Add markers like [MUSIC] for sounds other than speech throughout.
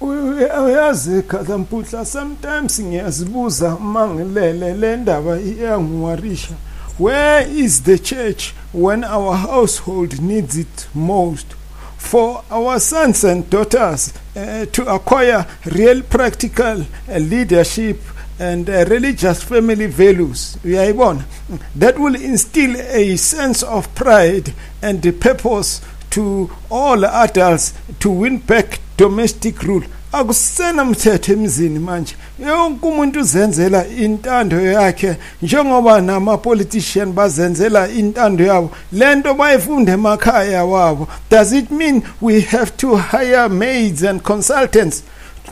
uyazi sometimes ngiyazibuza mangilele le ndaba where is the church when our household needs it most? For our sons and daughters uh, to acquire real practical uh, leadership and uh, religious family values uyayibona? That will instill a sense of pride and purpose to all adults to win back domestic rule. Akusena mthetho emzini manje. Yonke umuntu uzenzela intando yakhe njengoba nama-politician bazenzela intando yabo. Lento bayifunda emakhaya wabo. Does it mean we have to hire maids and consultants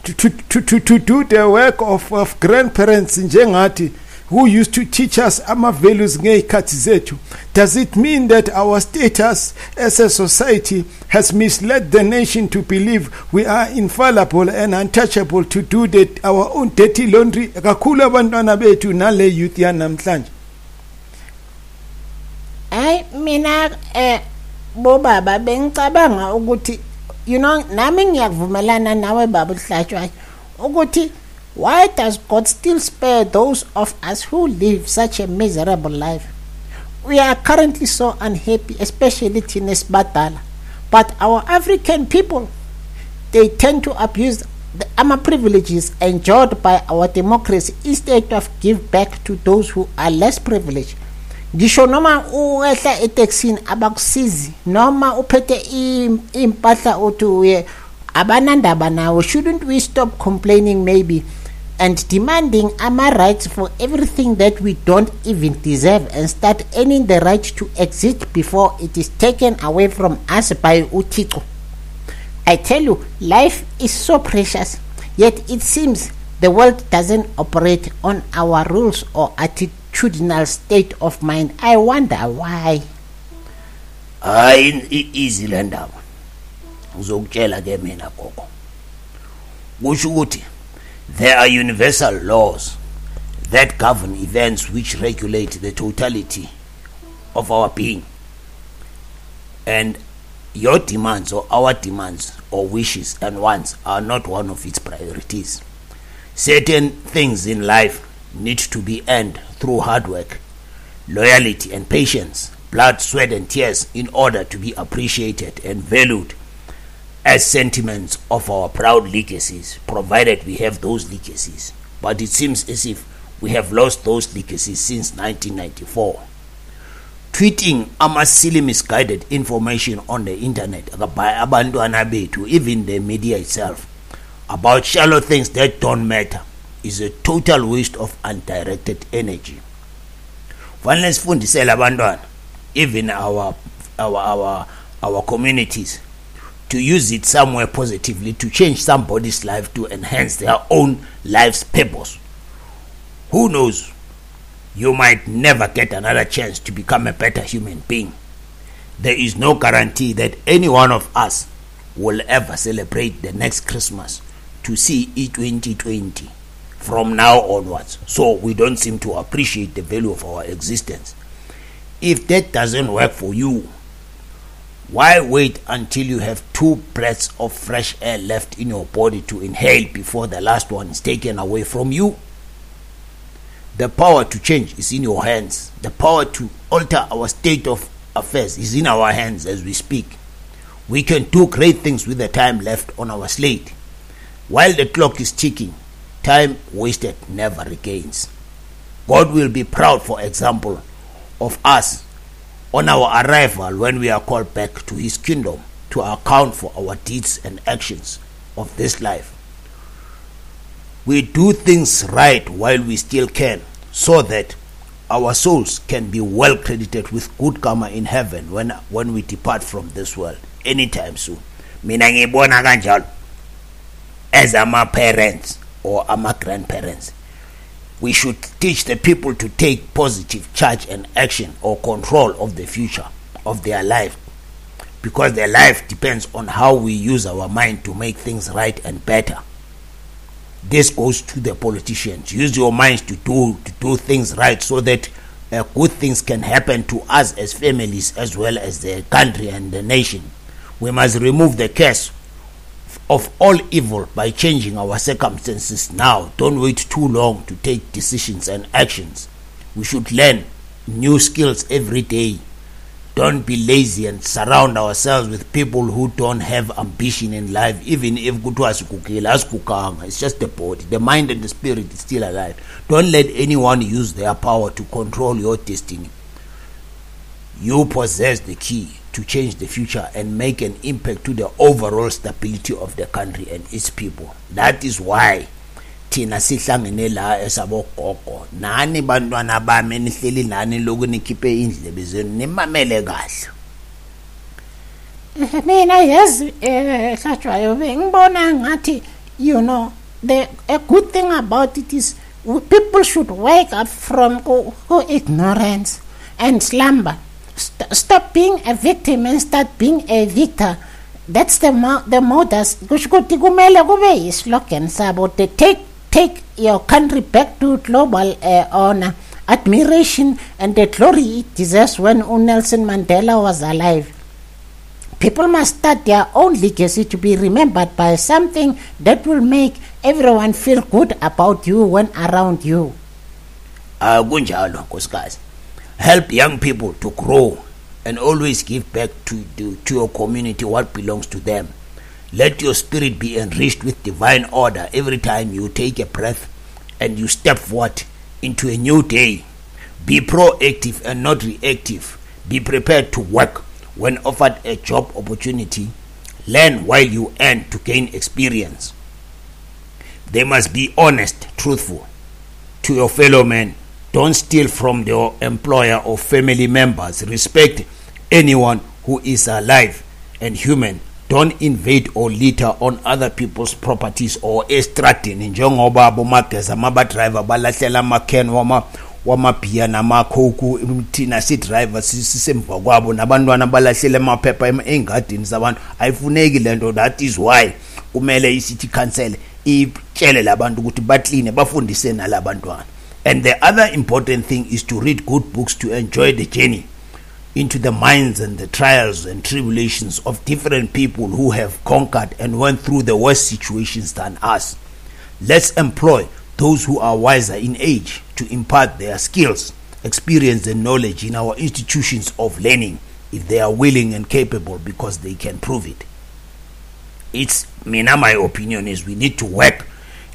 to, to, to, to, to do the work of, of grandparents njengathi who used to teach us ama-values ngey'khathi zethu. Does it mean that our status as a society has misled the nation to believe we are infallible and untouchable to do the, our own dirty laundry? Kakhulu abantwana bethu nale youth yanamhlanje. Hayi mina eh bobaba bengicabanga ukuthi you know nami ngiyakuvumelana nawe baba uhlatshwayo ukuthi why does god still spare those of us who live such a miserable life? We are currently so unhappy especially thina esibadala but our african people they tend to abuse the ama privileges enjoyed by our democracy instead of give back to those who are less privileged. Ngisho noma uwehla eTaxini abakusizi. Noma uphethe impahla uthi uye abanandaba shouldn't we stop complaining maybe and demanding our rights for everything that we don't even deserve and start earning the right to exist before it is taken away from us by uThixo. I tell you life is so precious yet it seems the world doesn't operate on our rules or attitudinal state of mind. I wonder why. Hayi easy le ndaba uzokutshela ke mina gogo. Kusho ukuthi there are universal laws that govern events which regulate the totality of our being. And your demands or our demands or wishes and wants are not one of its priorities. Certain things in life need to be earned through hard work loyalty and patience blood sweat and tears in order to be appreciated and valued as sentiments of our proud legacies, provided we have those legacies. But it seems as if we have lost those legacies since 1994. Tweeting ama-silly misguided information on the internet by abantwana bethu, even the media itself, about shallow things that don't matter is a total waste of undirected energy. Fanele sifundisele abantwana, even our, our, our, our communities, to use it somewhere positively to change somebody's life to enhance their own life's purpose. Who knows? You might never get another chance to become a better human being. There is no guarantee that any one of us will ever celebrate the next Christmas to see it 2020 from now onwards. So we don't seem to appreciate the value of our existence. If that doesn't work for you, why wait until you have two breaths of fresh air left in your body to inhale before the last one is taken away from you? The power to change is in your hands. The power to alter our state of affairs is in our hands as we speak. We can do great things with the time left on our slate. While the clock is ticking, time wasted never regains. God will be proud, for example, of us on our arrival when we are called back to his kingdom to account for our deeds and actions of this life. We do things right while we still can so that our souls can be well credited with good karma in heaven when, when we depart from this world anytime soon. Mina ngibona kanjalo as ama parents or ama grandparents we should teach the people to take positive charge and action or control of the future of their life. Because their life depends on how we use our mind to make things right and better. This goes to the politicians. Use your minds to do to do things right so that uh, good things can happen to us as families as well as the country and the nation. We must remove the curse of all evil by changing our circumstances now. Don't wait too long to take decisions and actions. We should learn new skills every day. Don't be lazy and surround ourselves with people who don't have ambition in life, even if. It's just the body. The mind and the spirit is still alive. Don't let anyone use their power to control your destiny. You possess the key to change the future and make an impact to the overall stability of the country and its people. That is why thina sihlangene la esabogogo nani bantwana bami nihleli nani loku nikhiphe indlebe zenu? Nimamele kahle. [LAUGHS] Mina yazi eh hlatshwayo bengibona ngathi you know the a good thing about it is people should wake up from ku, ku ignorance and slumber St- stop being a victim and start being a victor. That's the mo- the modus. Kusho ukuthi kumele kube yislogan the take take your country back to global uh, honor. Admiration and the glory it deserves when Nelson Mandela was alive. People must start their own legacy to be remembered by something that will make everyone feel good about you when around you. nkosikazi help young people to grow and always give back to, to, to your community what belongs to them. Let your spirit be enriched with divine order every time you take a breath and you step forward into a new day. Be proactive and not reactive. Be prepared to work when offered a job opportunity. Learn while you earn to gain experience. They must be honest truthful to your fellow men. Don't steal from your employer or family members. Respect anyone who is alive and human. Don't invade or litter on other people's properties or estradini njengoba abomageza mabadriver balahlela amakhen wama wamabhiya namakhoku thina sidriver sisemva kwabo nabantwana balahlela amaphepha ey'ngadini zabantu ayifuneki le nto that is why kumele i-city council itshele labantu ukuthi bakline bafundise nalabantwana and the other important thing is to read good books to enjoy the journey into the minds and the trials and tribulations of different people who have conquered and went through the worst situations than us. Let's employ those who are wiser in age to impart their skills experience and knowledge in our institutions of learning if they are willing and capable because they can prove it. It's mina my opinion is we need to work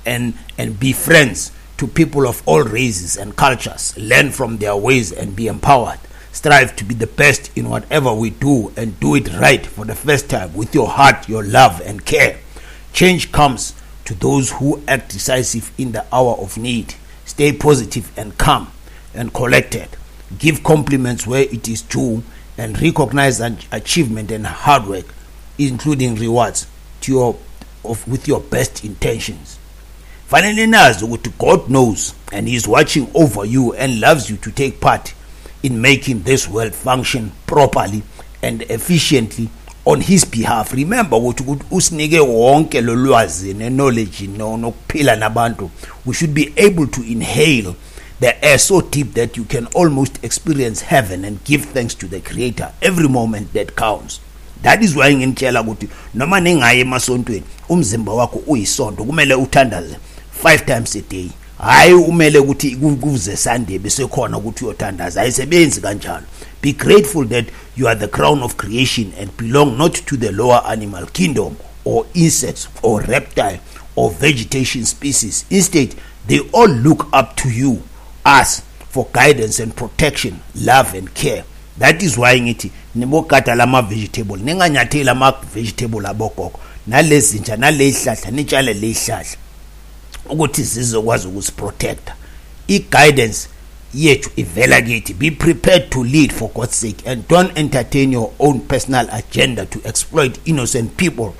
and and be friends to people of all races and cultures learn from their ways and be empowered. Strive to be the best in whatever we do and do it right for the first time with your heart your love and care. Change comes to those who act decisive in the hour of need. Stay positive and calm and collected. Give compliments where it is due and recognize an achievement and hard work including rewards to your of with your best intentions fanele nazi ukuthi god knows and he is watching over you and loves you to take part in making this world function properly and efficiently on his behalf. Remember ukuthi ukuthi usinike wonke lo lwazi ne-knowledge nokuphila nabantu we should be able to inhale the air so deep that you can almost experience heaven and give thanks to the creator every moment that counts. That is why nginitshela ukuthi noma ningayi emasontweni umzimba wakho uyisonto kumele uthandaze five times a day. Hayi umele ukuthi ku- kuze sunday bese khona ukuthi uyothandaza. Ayisebenzi kanjalo. Be grateful that you are the crown of creation and belong not to the lower animal kingdom or insects or reptile or vegetation species. Instead they all look up to you us for guidance and protection love and care. That is why ngithi nibogada lama-vegetable ninganyatheli ama-vegetable abogogo nalezi ntsha naleyihlahla nitshale leyihlahla ukuthi zizokwazi ukusiprotecta. I-guidance yethu ivela kithi. Be prepared to lead for god's sake and don't entertain your own personal agenda to exploit innocent people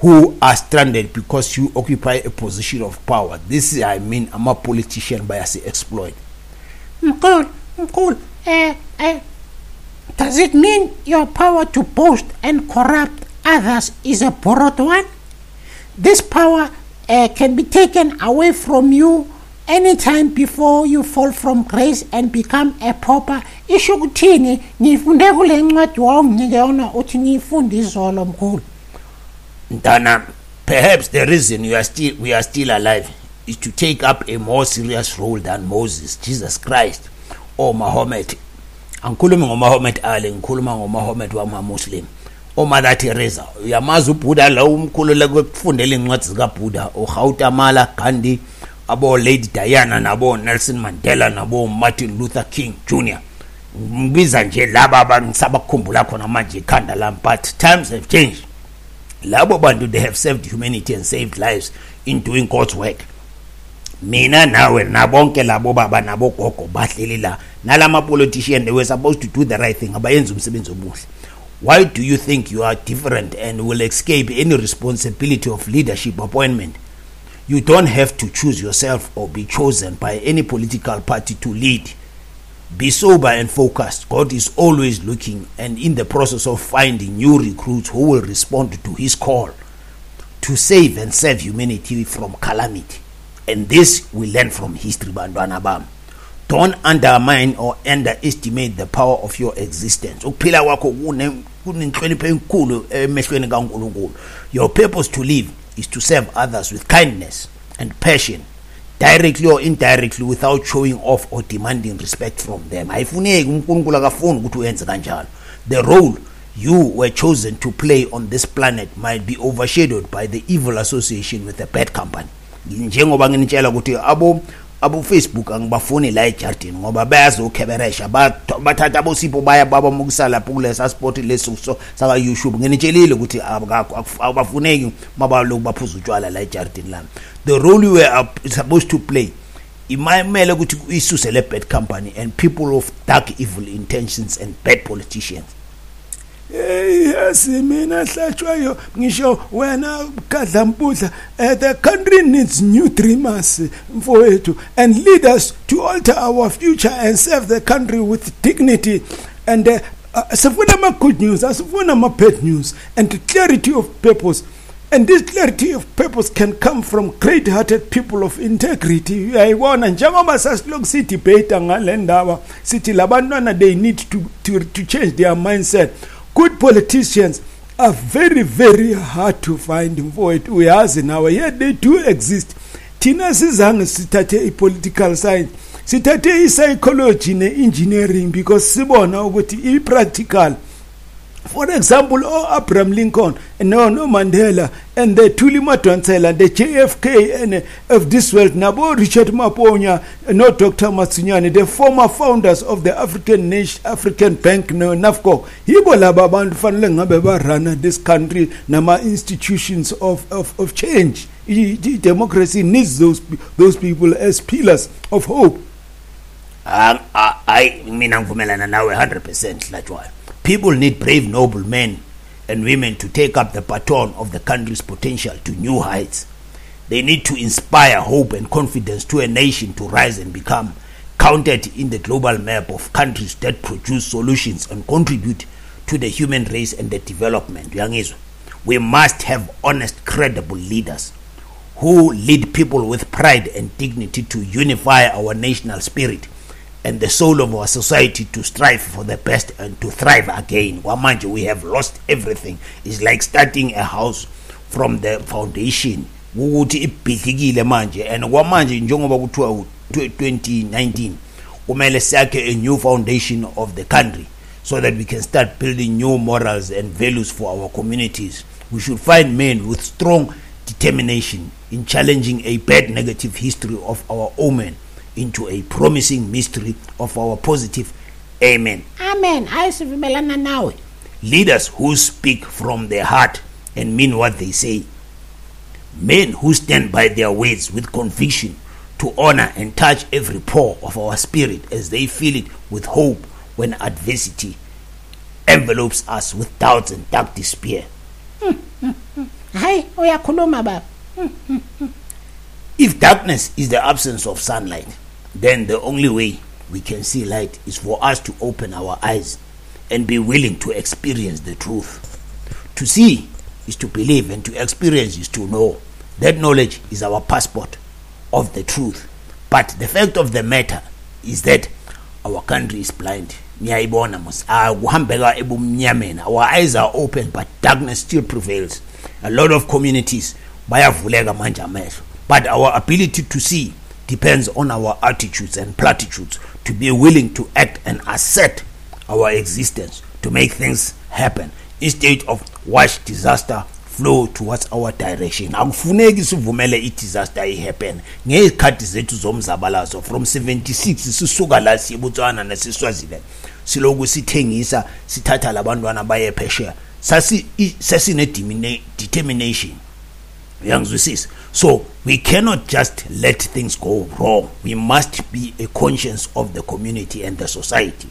who are stranded because you occupy a position of power. This is, i mean ama-politician bayasi-exploit Mkul, Mkul, eh, eh, does it mean your power to boast and corrupt others is a borrowed one? This power uh, can be taken away from you anytime before you fall from grace and become a pauper. Isho kuthini ngifunde kule ncwadi wawunginike yona uthi ngiyifunde izolo mkhulu. mntana perhaps the reason you are still we are still alive is to take up a more serious role than Moses, Jesus Christ or mahomet Angikhulumi ngomahomet Ali, ngikhuluma ngomahomet wama-Muslim. oMother Teresa uyamazi uBuddha lo umkhulu lekufundela incwadi zikaBuddha uGautama Gandhi abo Lady Diana nabo Nelson Mandela nabo Martin Luther King Jr ngibiza nje laba abantu sabakhumbula khona manje ikhanda lami but times have changed. Labo bantu they have served humanity and saved lives in doing God's work. Mina nawe nabonke labo baba nabo gogo bahleli la. Nalama politician they were supposed to do the right thing abayenza umsebenzi omuhle. Why do you think you are different and will escape any responsibility of leadership appointment? You don't have to choose yourself or be chosen by any political party to lead. Be sober and focused. God is always looking and in the process of finding new recruits who will respond to his call to save and save humanity from calamity. And this we learn from history bantwana bami don't undermine or underestimate the power of your existence. Ukuphila kwakho kunenhlonipho enkulu emehlweni kaNkuluNkulu. Your purpose to live is to serve others with kindness and passion directly or indirectly without showing off or demanding respect from them. Ayifuneki uNkulunkulu akafuni ukuthi uyenze kanjalo. The role you were chosen to play on this planet might be overshadowed by the evil association with a bad company. Njengoba nginitshela ukuthi abo abo Facebook angibafuni la ejardini ngoba bayazokheberesha bathatha abosipho baya babamukisa lapho kulesa sport leso saka YouTube nginitshelile ukuthi abafuneki mabaloku baphuza utshwala la ejardini lami. The role you were supposed to play imamele ukuthi isuse le bad company and people of dark evil intentions and bad politicians. Yes mina hlatshwayo ngisho wena gadlampudla uh, the country needs new dreamers mfowethu and leaders to alter our future and serve the country with dignity. And uh, uh, sifuna ama good news asifuna ama bad news and clarity of purpose. And this clarity of purpose can come from great hearted people of integrity. Uyayibona njengoba sasilokhu sidebate ngale ndaba sithi labantwana they need to, to, to change their mindset good politicians are very very hard to find. Mfowethu uyazi nawe yet they do exist. Thina sizange sithathe i-political science. Sithathe i-psychology ne-engineering because sibona ukuthi i-practical for example o-abraham lincoln no no mandela and the thuli madonsela the jfk and of this world nabo richard maponya no dr matsunyane the former founders of the african nation african bank no nafco. Fanele ngabe barana this country nama-institutions of, of, of change. I-democracy needs those, those people as pillars of hope. Hayi mina ngivumelana nawe 100% latshwayo People need brave, noble men and women to take up the baton of the country's potential to new heights. They need to inspire hope and confidence to a nation to rise and become counted in the global map of countries that produce solutions and contribute to the human race and the development. We must have honest, credible leaders who lead people with pride and dignity to unify our national spirit and the soul of our society to strive for the best and to thrive again. Kwamanje we have lost everything. It's like starting a house from the foundation. Ukuthi ibhidlikile manje. And kwamanje njengoba kuthiwa 2019 kumele sakhe a new foundation of the country so that we can start building new morals and values for our communities. We should find men with strong determination in challenging a bad negative history of our omen into a promising mystery of our positive amen. Amen. Hayi sivumelana nawe. Leaders who speak from their heart and mean what they say. Men who stand by their words with conviction to honor and touch every pore of our spirit as they fill it with hope when adversity envelopes us with doubts and dark despair. Hmm, hmm, hmm. Hayi uyakhuluma baba. If darkness is the absence of sunlight then the only way we can see light is for us to open our eyes and be willing to experience the truth. To see is to believe, and to experience is to know. That knowledge is our passport of the truth. But the fact of the matter is that our country is blind. Ah, ebumnyameni. Our eyes are open but darkness still prevails. A lot of communities but our ability to see depends on our attitudes and platitudes to be willing to act and assert our existence to make things happen. Instead of watch disaster flow towards our direction. Akufuneki sivumele i-disaster ihappen ngezikhathi zethu zomzabalazo from 76 sisuka la siyebutswana nasiswazile siloku sithengisa sithatha labantwana baye phesheya. Sasine-determination so we cannot just let things go wrong. We must be a conscience of the community and the society.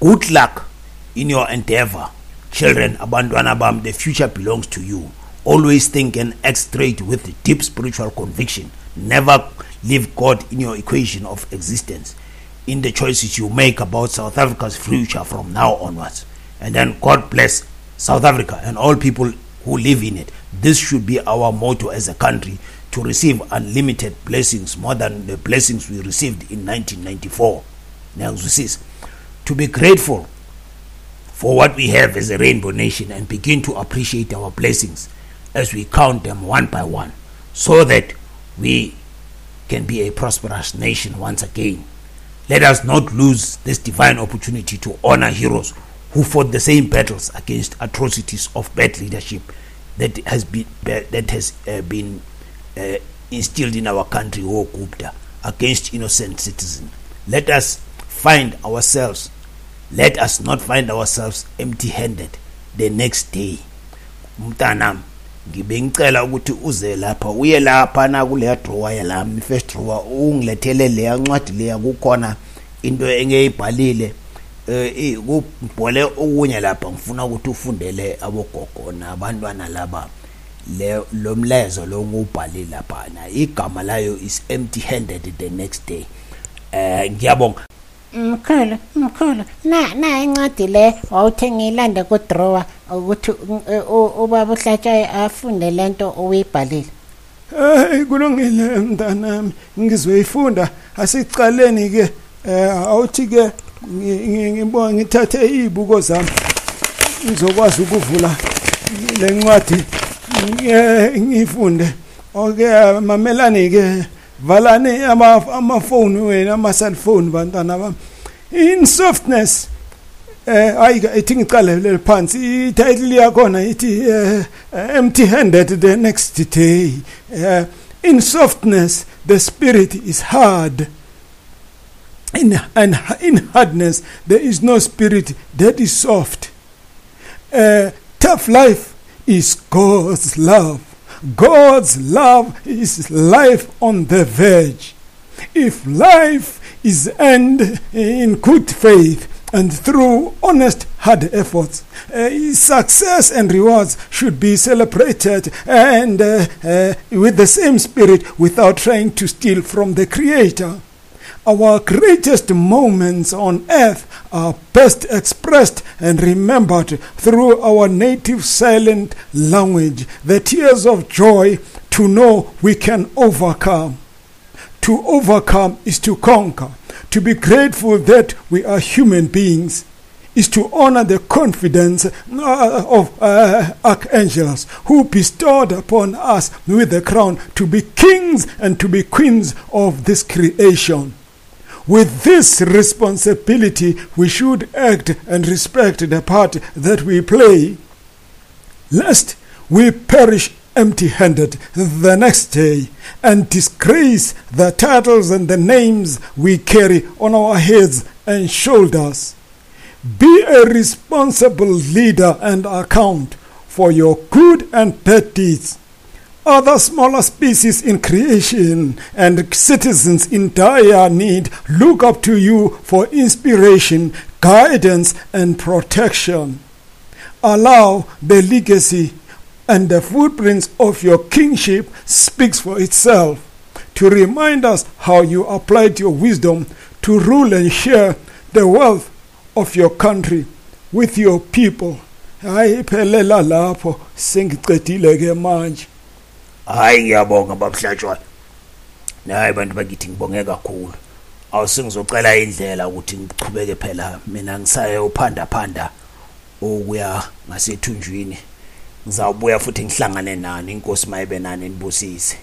Good luck in your endeavor children abantwana bam. The future belongs to you. Always think and act straight with deep spiritual conviction. Never leave god in your equation of existence. In the choices you make about south africa's future from now onwards. And then god bless south africa and all people who live in it. This should be our motto as a country to receive unlimited blessings more than the blessings we received in 1994 niyangizwisisa to be grateful for what we have as a rainbow nation and begin to appreciate our blessings as we count them one by one so that we can be a prosperous nation once again. Let us not lose this divine opportunity to honor heroes who fought the same battles against atrocities of bad leadership that has been that has uh, been uh, instilled in our country or Gupta against innocent citizens. Let us find ourselves. Let us not find ourselves empty-handed the next day. Mntanami ngibe ngicela ukuthi uze lapha uye lapha na kule drawer yalami first drawer ungilethele le yancwadi leya kukhona into engeyibhalile eh kubhole okunye lapha ngifuna ukuthi ufundele abogogo nabantwana laba. Le lomlezo lo ngubhalile lapha na igama layo is empty handed the next day. Eh ngiyabonga. Mkhulu mkhulu. Na na incwadi le wawuthenga ilanda ku drawer ukuthi ubaba uhlatshaye afunde lento oyibhalile hey kulungile mntanami. Ngizoyifunda. Asicaleni ke eh awuthi ke ngibonga ngithathe izibuko zami ngizokwazi ukuvula lencwadi ngifunde okay mamelani ke valani amafoni wena ama cellphone bantwana bami. In softness eh ayika ithi ngicalele phansi ititle yakhona ithi empty handed the next day. Uh, in softness the spirit is hard. In and in hardness there is no spirit that is soft. Uh, tough life is god's love. God's love is life on the verge. If life is end in good faith and through honest hard efforts uh, success and rewards should be celebrated and uh, uh, with the same spirit without trying to steal from the creator our greatest moments on earth are best expressed and remembered through our native silent language, the tears of joy to know we can overcome. To overcome is to conquer. To be grateful that we are human beings is to honor the confidence uh, of uh, archangels who bestowed upon us with the crown to be kings and to be queens of this creation. With this responsibility, we should act and respect the part that we play, lest we perish empty handed the next day and disgrace the titles and the names we carry on our heads and shoulders. Be a responsible leader and account for your good and bad deeds other smaller species in creation and citizens in dire need look up to you for inspiration, guidance, and protection. Allow the legacy and the footprints of your kingship speaks for itself to remind us how you applied your wisdom to rule and share the wealth of your country with your people. hayi phelela lapho sengicedile ke manje hayi ngiyabonga babuhlatshwa nayi bantu bakithi ngibonge kakhulu. Awusengizocela indlela ukuthi ngichubeke phela. Mina ngisaye uphanda phanda ukuya ngasethunjwini. Ngizawubuya futhi ngihlangane nani inkosi mayibe nani nibusise.